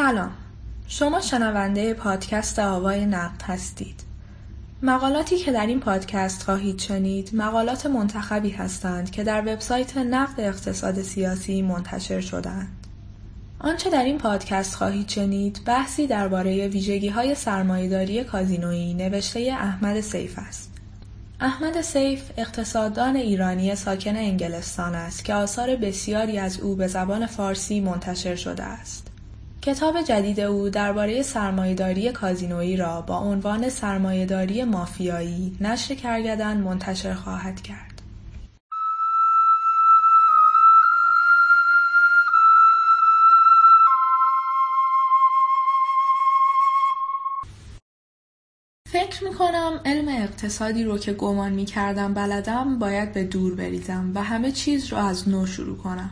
سلام. شما شنونده پادکست آوای نقد هستید. مقالاتی که در این پادکست خواهید شنید مقالات منتخبی هستند که در وبسایت نقد اقتصاد سیاسی منتشر شدهاند. آنچه در این پادکست خواهید شنید بحثی درباره ویژگی های سرمایهداری کازینویی نوشته احمد سیف است. احمد سیف اقتصاددان ایرانی ساکن انگلستان است که آثار بسیاری از او به زبان فارسی منتشر شده است. کتاب جدید او درباره سرمایهداری کازینویی را با عنوان سرمایهداری مافیایی نشر کرگدن منتشر خواهد کرد. فکر می کنم علم اقتصادی رو که گمان می کردم بلدم باید به دور بریزم و همه چیز رو از نو شروع کنم.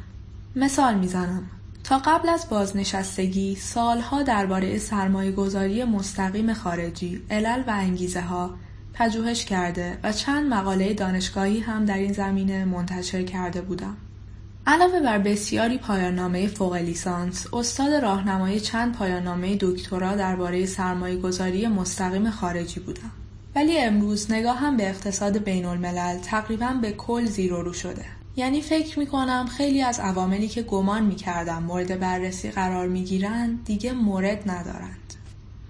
مثال می‌زنم. تا قبل از بازنشستگی سالها درباره سرمایه گذاری مستقیم خارجی، علل و انگیزه ها پژوهش کرده و چند مقاله دانشگاهی هم در این زمینه منتشر کرده بودم. علاوه بر بسیاری پایاننامه فوق لیسانس، استاد راهنمای چند پایاننامه دکترا درباره سرمایه گذاری مستقیم خارجی بودم. ولی امروز نگاهم به اقتصاد بین الملل تقریبا به کل زیر و رو شده. یعنی فکر می‌کنم خیلی از عواملی که گمان می‌کردم مورد بررسی قرار می‌گیرند دیگه مورد ندارند.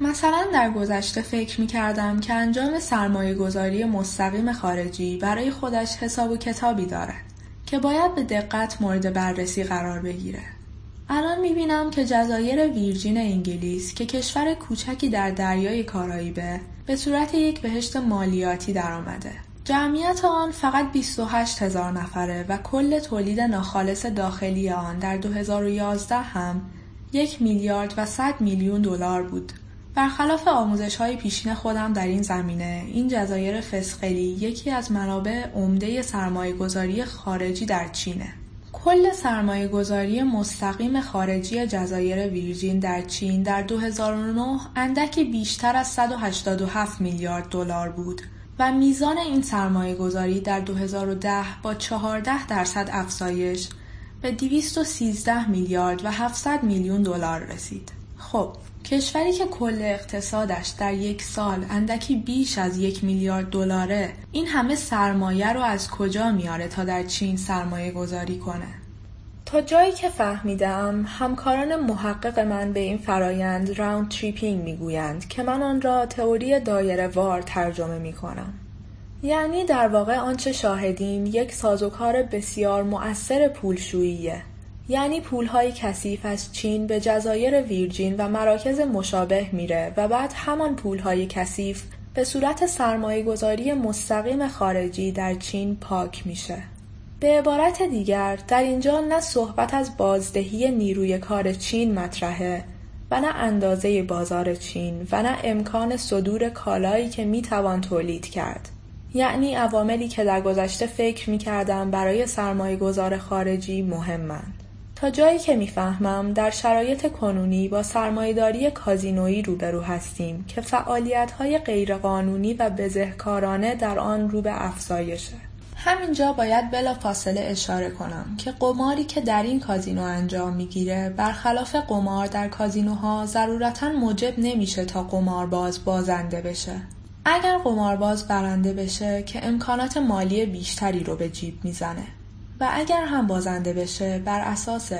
مثلا در گذشته فکر می‌کردم که انجام سرمایه گذاری مستقیم خارجی برای خودش حساب و کتابی دارد که باید به دقت مورد بررسی قرار بگیره. الان می‌بینم که جزایر ویرجین انگلیس که کشور کوچکی در دریای کارائیبه به صورت یک بهشت مالیاتی درآمده جمعیت آن فقط 28 هزار نفره و کل تولید ناخالص داخلی آن در 2011 هم یک میلیارد و 100 میلیون دلار بود. برخلاف آموزش های پیشین خودم در این زمینه، این جزایر فسقلی یکی از منابع عمده سرمایه گذاری خارجی در چینه. کل سرمایه گذاری مستقیم خارجی جزایر ویرجین در چین در 2009 اندکی بیشتر از 187 میلیارد دلار بود و میزان این سرمایه گذاری در 2010 با 14 درصد افزایش به 213 میلیارد و 700 میلیون دلار رسید. خب کشوری که کل اقتصادش در یک سال اندکی بیش از یک میلیارد دلاره این همه سرمایه رو از کجا میاره تا در چین سرمایه گذاری کنه؟ تا جایی که فهمیدم همکاران محقق من به این فرایند راوند تریپینگ می‌گویند که من آن را تئوری دایره وار ترجمه می کنم. یعنی در واقع آنچه شاهدیم یک سازوکار بسیار مؤثر پولشوییه یعنی پولهای کثیف از چین به جزایر ویرجین و مراکز مشابه میره و بعد همان پولهای کثیف به صورت سرمایه گذاری مستقیم خارجی در چین پاک میشه. به عبارت دیگر در اینجا نه صحبت از بازدهی نیروی کار چین مطرحه و نه اندازه بازار چین و نه امکان صدور کالایی که می‌توان تولید کرد یعنی عواملی که در گذشته فکر می‌کردم برای سرمایه گذار خارجی مهمند. تا جایی که می‌فهمم در شرایط کنونی با سرمایهداری کازینویی روبرو هستیم که فعالیت‌های غیرقانونی و بزهکارانه در آن رو به افزایشه. همینجا باید بلا فاصله اشاره کنم که قماری که در این کازینو انجام می‌گیره برخلاف قمار در کازینوها ضرورتا موجب نمیشه تا قمارباز بازنده بشه. اگر قمارباز برنده بشه که امکانات مالی بیشتری رو به جیب می‌زنه و اگر هم بازنده بشه بر اساس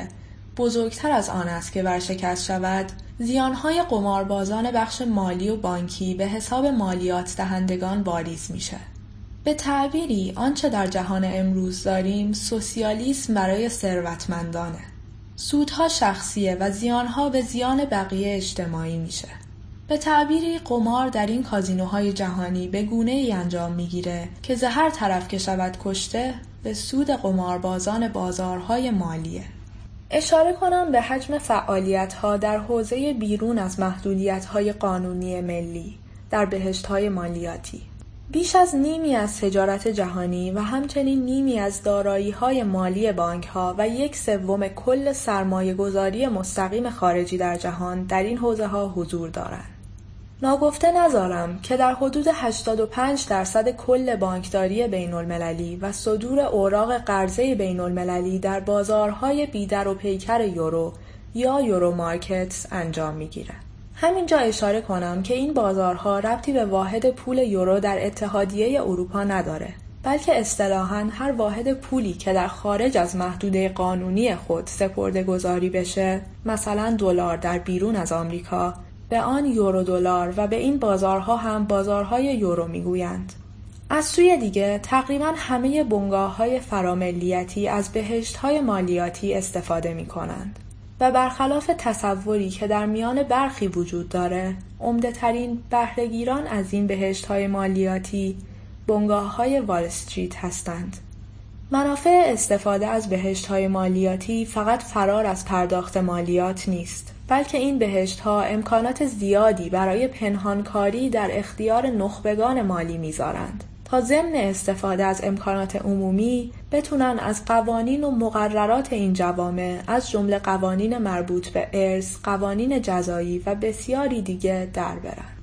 بزرگتر از آن است که ورشکست شود زیانهای قماربازان بخش مالی و بانکی به حساب مالیات دهندگان باریز میشه به تعبیری آنچه در جهان امروز داریم سوسیالیسم برای ثروتمندانه. سودها شخصیه و زیانها به زیان بقیه اجتماعی میشه. به تعبیری قمار در این کازینوهای جهانی به گونه ای انجام می‌گیره که زهر طرف که شود کشته به سود قماربازان بازارهای مالیه. اشاره کنم به حجم فعالیت ها در حوزه بیرون از محدودیت های قانونی ملی در بهشت های مالیاتی. بیش از نیمی از تجارت جهانی و همچنین نیمی از دارایی های مالی بانک ها و یک سوم کل سرمایه گذاری مستقیم خارجی در جهان در این حوزه ها حضور دارند. ناگفته نذارم که در حدود 85 درصد کل بانکداری بین المللی و صدور اوراق قرضه بین المللی در بازارهای بیدر و پیکر یورو یا یورو مارکت انجام می‌گیره. همینجا اشاره کنم که این بازارها ربطی به واحد پول یورو در اتحادیه اروپا نداره بلکه اصطلاحا هر واحد پولی که در خارج از محدوده قانونی خود سپرده گذاری بشه مثلا دلار در بیرون از آمریکا به آن یورو دلار و به این بازارها هم بازارهای یورو می‌گویند. از سوی دیگه تقریبا همه بنگاه های فراملیتی از بهشت های مالیاتی استفاده می کنند و برخلاف تصوری که در میان برخی وجود داره عمده ترین بهرهگیران از این بهشت های مالیاتی بنگاه های وال استریت هستند. منافع استفاده از بهشت های مالیاتی فقط فرار از پرداخت مالیات نیست بلکه این بهشت ها امکانات زیادی برای پنهانکاری در اختیار نخبگان مالی می‌ذارند تا ضمن استفاده از امکانات عمومی بتونن از قوانین و مقررات این جوامع از جمله قوانین مربوط به ارث، قوانین جزایی و بسیاری دیگه در برن.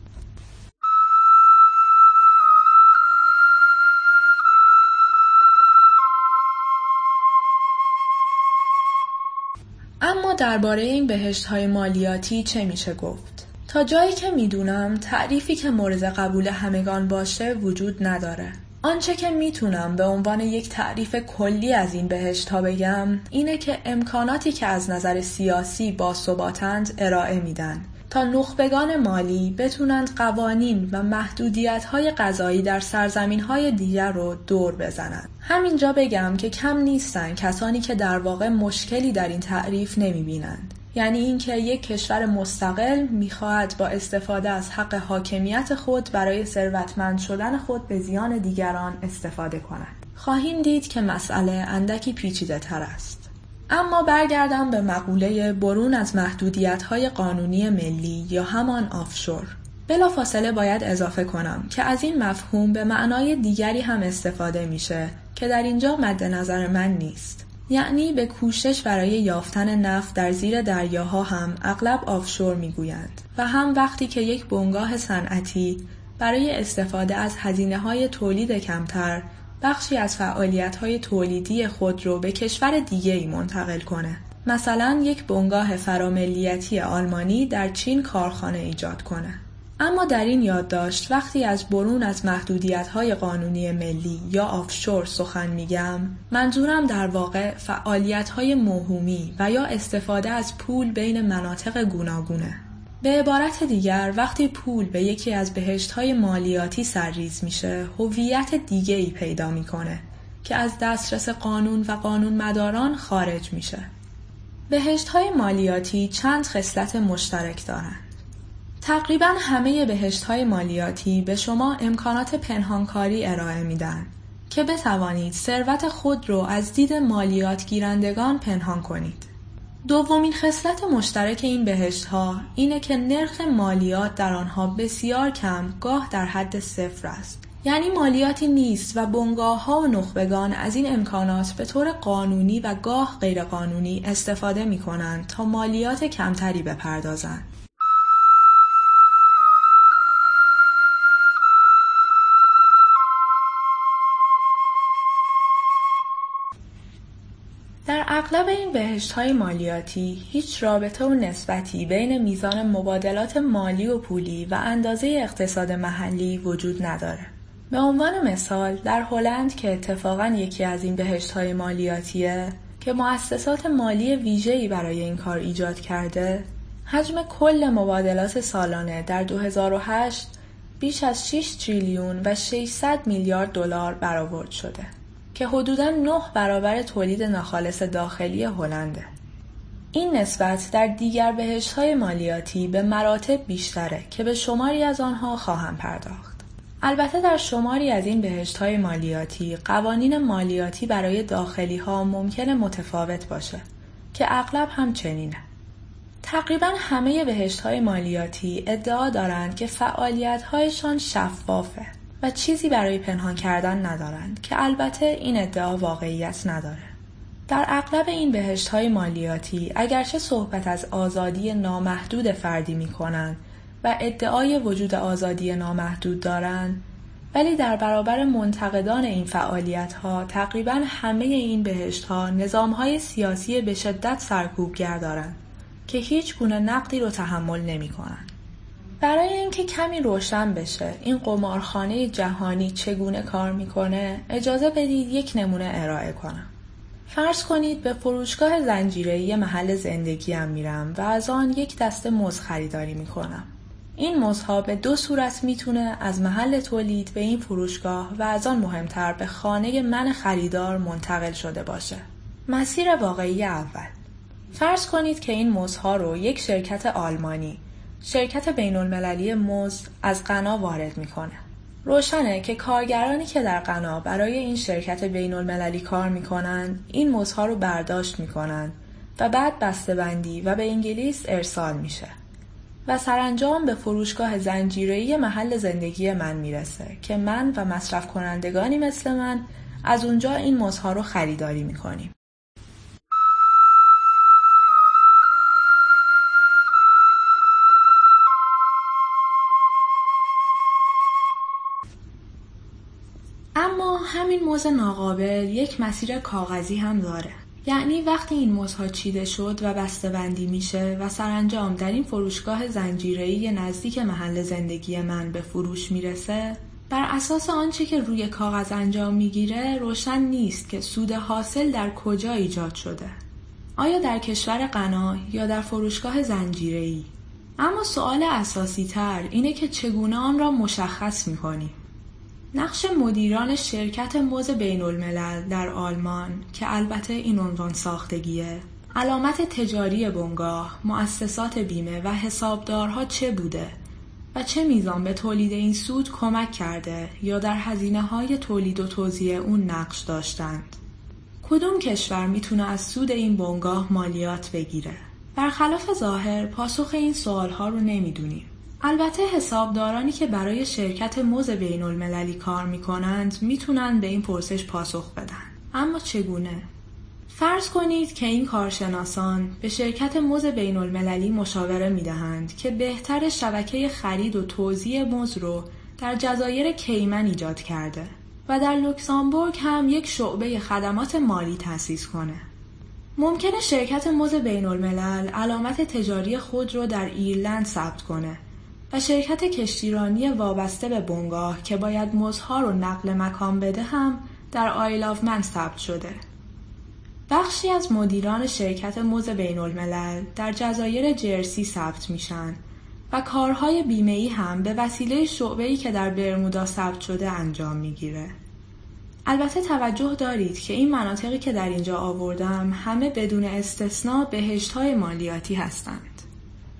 اما درباره این بهشت های مالیاتی چه میشه گفت؟ تا جایی که می‌دونم تعریفی که مورد قبول همگان باشه وجود نداره. آنچه که می‌تونم به عنوان یک تعریف کلی از این بهشت ها بگم اینه که امکاناتی که از نظر سیاسی با ثباتند ارائه میدن تا نخبگان مالی بتونند قوانین و محدودیت های قضایی در سرزمین های دیگر رو دور بزنند. همینجا بگم که کم نیستن کسانی که در واقع مشکلی در این تعریف نمی بینند. یعنی اینکه یک کشور مستقل می‌خواهد با استفاده از حق حاکمیت خود برای ثروتمند شدن خود به زیان دیگران استفاده کند. خواهیم دید که مسئله اندکی پیچیده تر است. اما برگردم به مقوله برون از محدودیت های قانونی ملی یا همان آفشور. فاصله باید اضافه کنم که از این مفهوم به معنای دیگری هم استفاده میشه که در اینجا مد نظر من نیست. یعنی به کوشش برای یافتن نفت در زیر دریاها هم اغلب آفشور می‌گویند و هم وقتی که یک بنگاه صنعتی برای استفاده از هزینه های تولید کمتر بخشی از فعالیت های تولیدی خود رو به کشور دیگه ای منتقل کنه. مثلا یک بنگاه فراملیتی آلمانی در چین کارخانه ایجاد کنه. اما در این یادداشت وقتی از برون از محدودیت های قانونی ملی یا آفشور سخن میگم منظورم در واقع فعالیت های موهومی و یا استفاده از پول بین مناطق گوناگونه. به عبارت دیگر وقتی پول به یکی از بهشت های مالیاتی سرریز میشه هویت دیگه ای پیدا می‌کنه که از دسترس قانون و قانون مداران خارج میشه. بهشت های مالیاتی چند خصلت مشترک دارند تقریبا همه بهشت های مالیاتی به شما امکانات پنهانکاری ارائه میدن که بتوانید ثروت خود رو از دید مالیات گیرندگان پنهان کنید. دومین خصلت مشترک این بهشت ها اینه که نرخ مالیات در آنها بسیار کم گاه در حد صفر است. یعنی مالیاتی نیست و بنگاه ها و نخبگان از این امکانات به طور قانونی و گاه غیرقانونی استفاده می کنند تا مالیات کمتری بپردازند. در اغلب این بهشت های مالیاتی هیچ رابطه و نسبتی بین میزان مبادلات مالی و پولی و اندازه اقتصاد محلی وجود نداره. به عنوان مثال در هلند که اتفاقا یکی از این بهشت های مالیاتیه که مؤسسات مالی ویژه‌ای برای این کار ایجاد کرده حجم کل مبادلات سالانه در 2008 بیش از 6 تریلیون و 600 میلیارد دلار برآورد شده. که حدوداً نه برابر تولید ناخالص داخلی هلنده. این نسبت در دیگر بهشت های مالیاتی به مراتب بیشتره که به شماری از آنها خواهم پرداخت. البته در شماری از این بهشت های مالیاتی قوانین مالیاتی برای داخلی ها ممکن متفاوت باشه که اغلب هم چنینه. تقریبا همه بهشت های مالیاتی ادعا دارند که فعالیت هایشان شفافه و چیزی برای پنهان کردن ندارند که البته این ادعا واقعیت نداره. در اغلب این بهشت های مالیاتی اگرچه صحبت از آزادی نامحدود فردی می کنند و ادعای وجود آزادی نامحدود دارند ولی در برابر منتقدان این فعالیت ها تقریبا همه این بهشت ها نظام های سیاسی به شدت سرکوبگر دارند که هیچ گونه نقدی رو تحمل نمی‌کنن. برای اینکه کمی روشن بشه این قمارخانه جهانی چگونه کار می‌کنه اجازه بدید یک نمونه ارائه کنم. فرض کنید به فروشگاه زنجیره محل زندگیم میرم و از آن یک دسته مز خریداری می‌کنم. این مزها به دو صورت می‌تونه از محل تولید به این فروشگاه و از آن مهمتر به خانه من خریدار منتقل شده باشه. مسیر واقعی اول فرض کنید که این مزها رو یک شرکت آلمانی شرکت بین المللی مز از غنا وارد می‌کنه. روشنه که کارگرانی که در غنا برای این شرکت بین المللی کار می‌کنن این مزها رو برداشت می‌کنن و بعد بسته‌بندی و به انگلیس ارسال میشه. و سرانجام به فروشگاه زنجیره‌ای محل زندگی من می‌رسه که من و مصرف کنندگانی مثل من از اونجا این مزها رو خریداری می‌کنیم. همین موز ناقابل یک مسیر کاغذی هم داره. یعنی وقتی این موزها چیده شد و بسته بندی میشه و سرانجام در این فروشگاه زنجیره‌ای نزدیک محل زندگی من به فروش می‌رسه بر اساس آنچه که روی کاغذ انجام می‌گیره روشن نیست که سود حاصل در کجا ایجاد شده. آیا در کشور غنا یا در فروشگاه زنجیره‌ای؟ اما سوال اساسی تر اینه که چگونه آن را مشخص می‌کنیم؟ نقش مدیران شرکت موز بین الملل در آلمان که البته این عنوان ساختگیه علامت تجاری بنگاه، مؤسسات بیمه و حسابدارها چه بوده و چه میزان به تولید این سود کمک کرده یا در هزینه های تولید و توزیع اون نقش داشتند. کدوم کشور می‌تونه از سود این بنگاه مالیات بگیره؟ برخلاف ظاهر پاسخ این سوال ها رو نمی‌دونیم. البته حسابدارانی که برای شرکت موز بین المللی کار می کنند می‌تونن به این پرسش پاسخ بدن. اما چگونه؟ فرض کنید که این کارشناسان به شرکت موز بین المللی مشاوره می دهند که بهتر شبکه خرید و توزیع موز رو در جزایر کیمن ایجاد کرده و در لوکسامبورگ هم یک شعبه خدمات مالی تأسیس کنه. ممکنه شرکت موز بین الملل علامت تجاری خود رو در ایرلند ثبت کنه و شرکت کشتیرانی وابسته به بنگاه که باید موزها رو نقل مکان بده هم در آیل آف من ثبت شده. بخشی از مدیران شرکت موز بین الملل در جزایر جرسی ثبت میشن و کارهای بیمه‌ای هم به وسیله شعبه‌ای که در برمودا ثبت شده انجام می‌گیره. البته توجه دارید که این مناطقی که در اینجا آوردم همه بدون استثنا بهشت های مالیاتی هستند.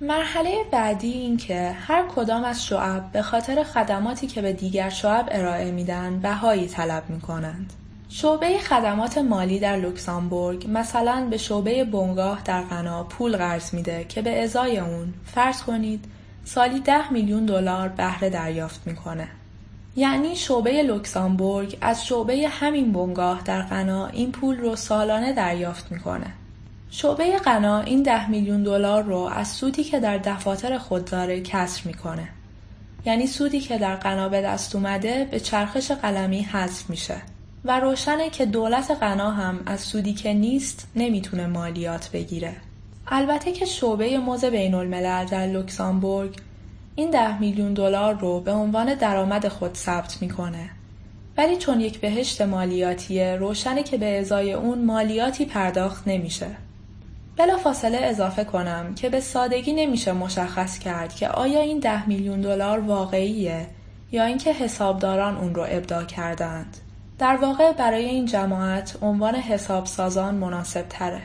مرحله بعدی این که هر کدام از شعب به خاطر خدماتی که به دیگر شعب ارائه میدن بهایی طلب می کنند. شعبه خدمات مالی در لوکسامبورگ مثلا به شعبه بنگاه در غنا پول قرض میده که به ازای اون فرض کنید سالی ده میلیون دلار بهره دریافت می‌کنه. یعنی شعبه لوکسامبورگ از شعبه همین بنگاه در غنا این پول رو سالانه دریافت می‌کنه. شعبه غنا این ده میلیون دلار رو از سودی که در دفاتر خود داره کسر می‌کنه. یعنی سودی که در غنا به دست اومده به چرخش قلمی حذف میشه و روشنه که دولت غنا هم از سودی که نیست نمی‌تونه مالیات بگیره. البته که شعبه موز بین الملل در لوکسامبورگ این ده میلیون دلار رو به عنوان درآمد خود ثبت می‌کنه. ولی چون یک بهشت مالیاتیه روشنه که به ازای اون مالیاتی پرداخت نمیشه. بلا فاصله اضافه کنم که به سادگی نمیشه مشخص کرد که آیا این ده میلیون دلار واقعیه یا اینکه حسابداران اون رو ابداع کردند. در واقع برای این جماعت عنوان حسابسازان مناسب تره.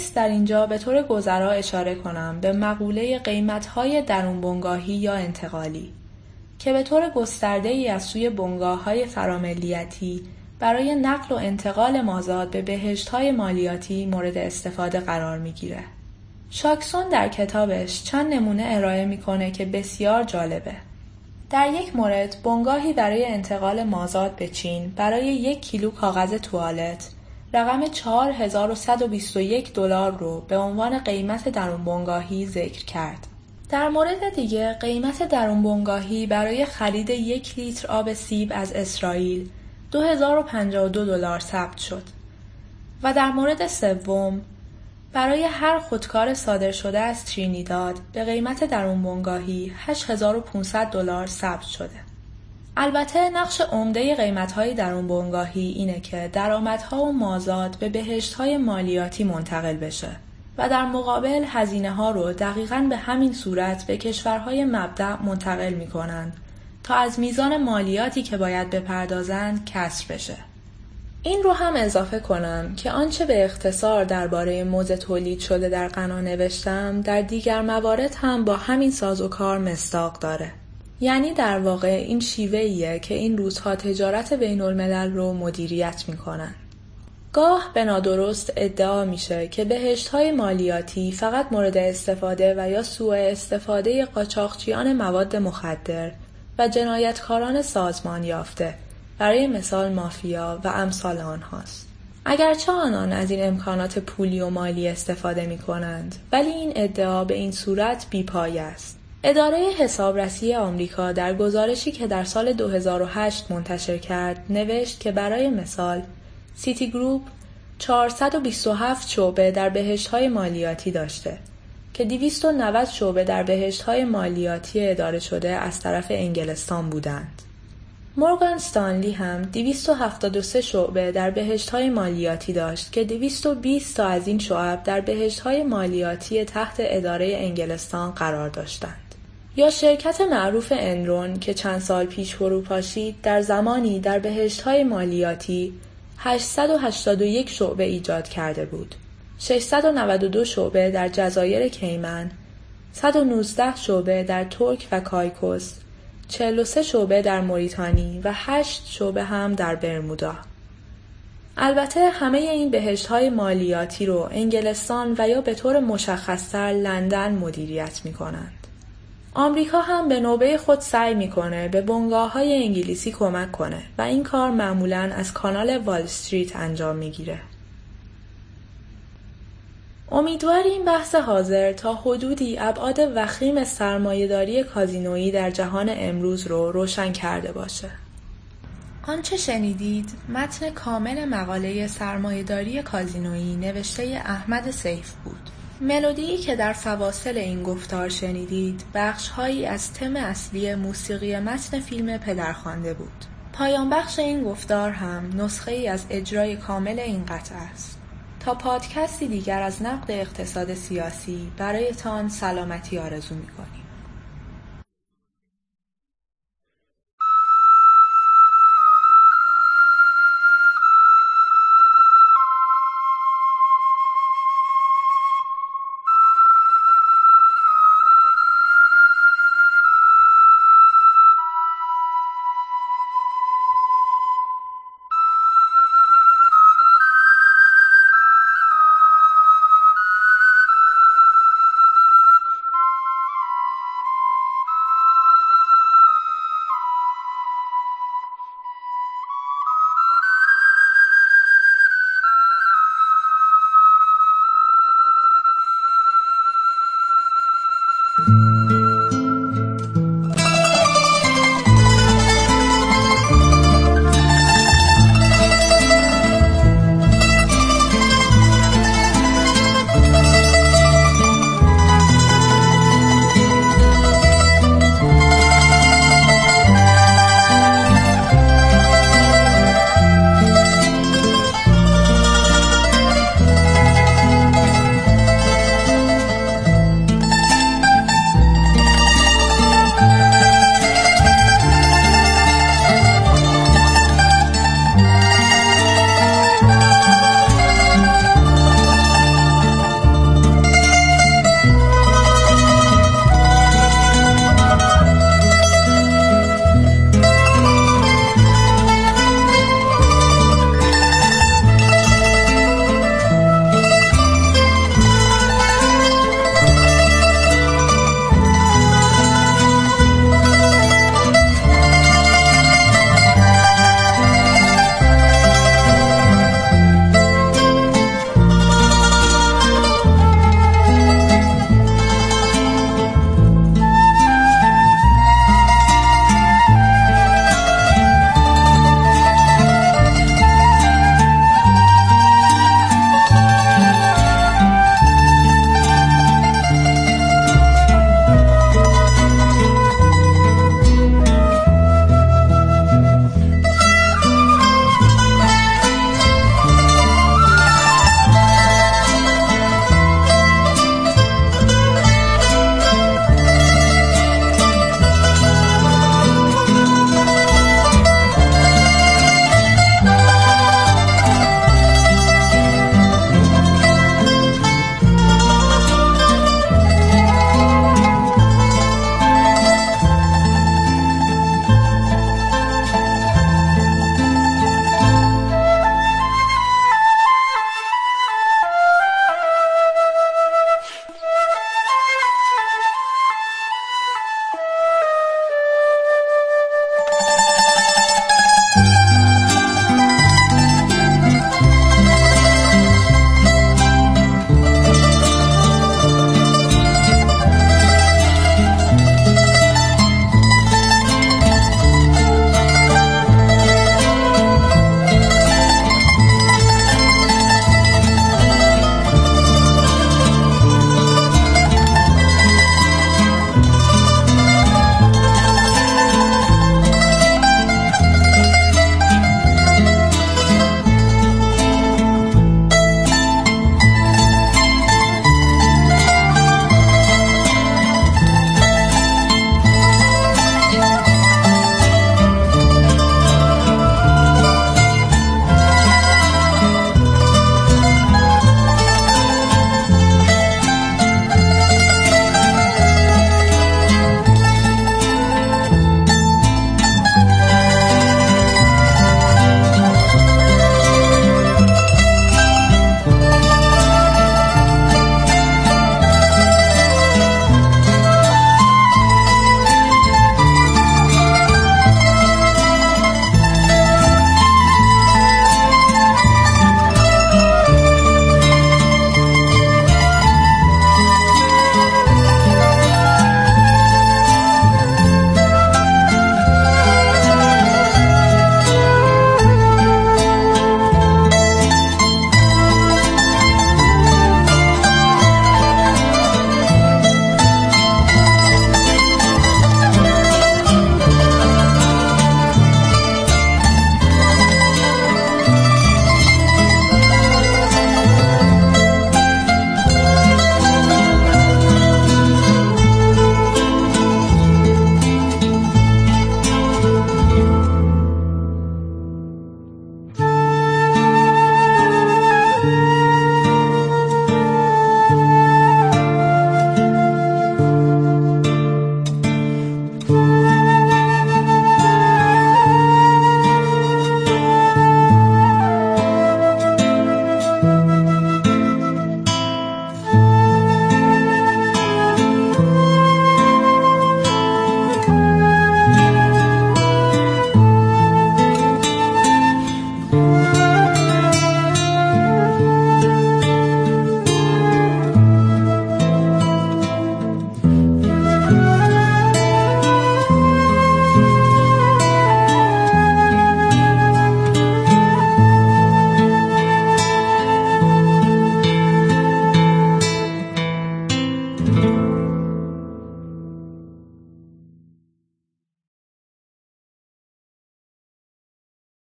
نیست در اینجا به طور گذرا اشاره کنم به مقوله قیمتهای درون بنگاهی یا انتقالی که به طور گسترده ای از سوی بنگاه های فراملیتی برای نقل و انتقال مازاد به بهشت های مالیاتی مورد استفاده قرار می‌گیره. شاکسون در کتابش چند نمونه ارائه می‌کنه که بسیار جالبه. در یک مورد بنگاهی برای انتقال مازاد به چین برای یک کیلو کاغذ توالت رقم 4121 دلار رو به عنوان قیمت درون بنگاهی ذکر کرد. در مورد دیگه قیمت درون بنگاهی برای خرید یک لیتر آب سیب از اسرائیل 2052 دلار ثبت شد و در مورد سوم برای هر خودکار صادر شده از ترینیداد به قیمت درون بنگاهی 8500 دلار ثبت شده. البته نقش عمده قیمت‌های درون بنگاهی اینه که درآمدها و مازاد به بهشت‌های مالیاتی منتقل بشه و در مقابل هزینه ها رو دقیقا به همین صورت به کشورهای مبدع منتقل می کنند تا از میزان مالیاتی که باید بپردازند کسر بشه. این رو هم اضافه کنم که آنچه به اختصار درباره موز تولید شده در غنا نوشتم در دیگر موارد هم با همین ساز و کار مستاق داره. یعنی در واقع این شیوه که این روزها تجارت بین الملل رو مدیریت می‌کنن. گاه به نادرست ادعا میشه که بهشت های مالیاتی فقط مورد استفاده و یا سوء استفاده قاچاقچیان مواد مخدر و جنایتکاران سازمان یافته برای مثال مافیا و امثال آنهاست. اگرچه آنان از این امکانات پولی و مالی استفاده می کنند ولی این ادعا به این صورت بیپای است. اداره حسابرسی آمریکا در گزارشی که در سال 2008 منتشر کرد نوشت که برای مثال سیتی گروپ 427 شعبه در بهشت های مالیاتی داشته که 290 شعبه در بهشت های مالیاتی اداره شده از طرف انگلستان بودند. مورگان ستانلی هم 273 شعبه در بهشت های مالیاتی داشت که 220 تا از این شعب در بهشت های مالیاتی تحت اداره انگلستان قرار داشتند. یا شرکت معروف انرون که چند سال پیش فروپاشید در زمانی در بهشت های مالیاتی 881 شعبه ایجاد کرده بود. 692 شعبه در جزایر کیمن، 119 شعبه در ترک و کایکوس، 43 شعبه در موریتانی و 8 شعبه هم در برمودا. البته همه این بهشت های مالیاتی رو انگلستان و یا به طور مشخصتر لندن مدیریت می کنند. آمریکا هم به نوبه خود سعی می‌کنه به بنگاه های انگلیسی کمک کنه و این کار معمولا از کانال وال استریت انجام می‌گیره. امیدواریم بحث حاضر تا حدودی ابعاد وخیم سرمایهداری کازینویی در جهان امروز رو روشن کرده باشه. آنچه شنیدید متن کامل مقاله سرمایهداری کازینویی نوشته احمد سیف بود. ملودی که در فواصل این گفتار شنیدید بخشهایی از تم اصلی موسیقی متن فیلم پدرخوانده بود. پایان بخش این گفتار هم نسخه ای از اجرای کامل این قطعه است. تا پادکستی دیگر از نقد اقتصاد سیاسی برایتان سلامتی آرزو می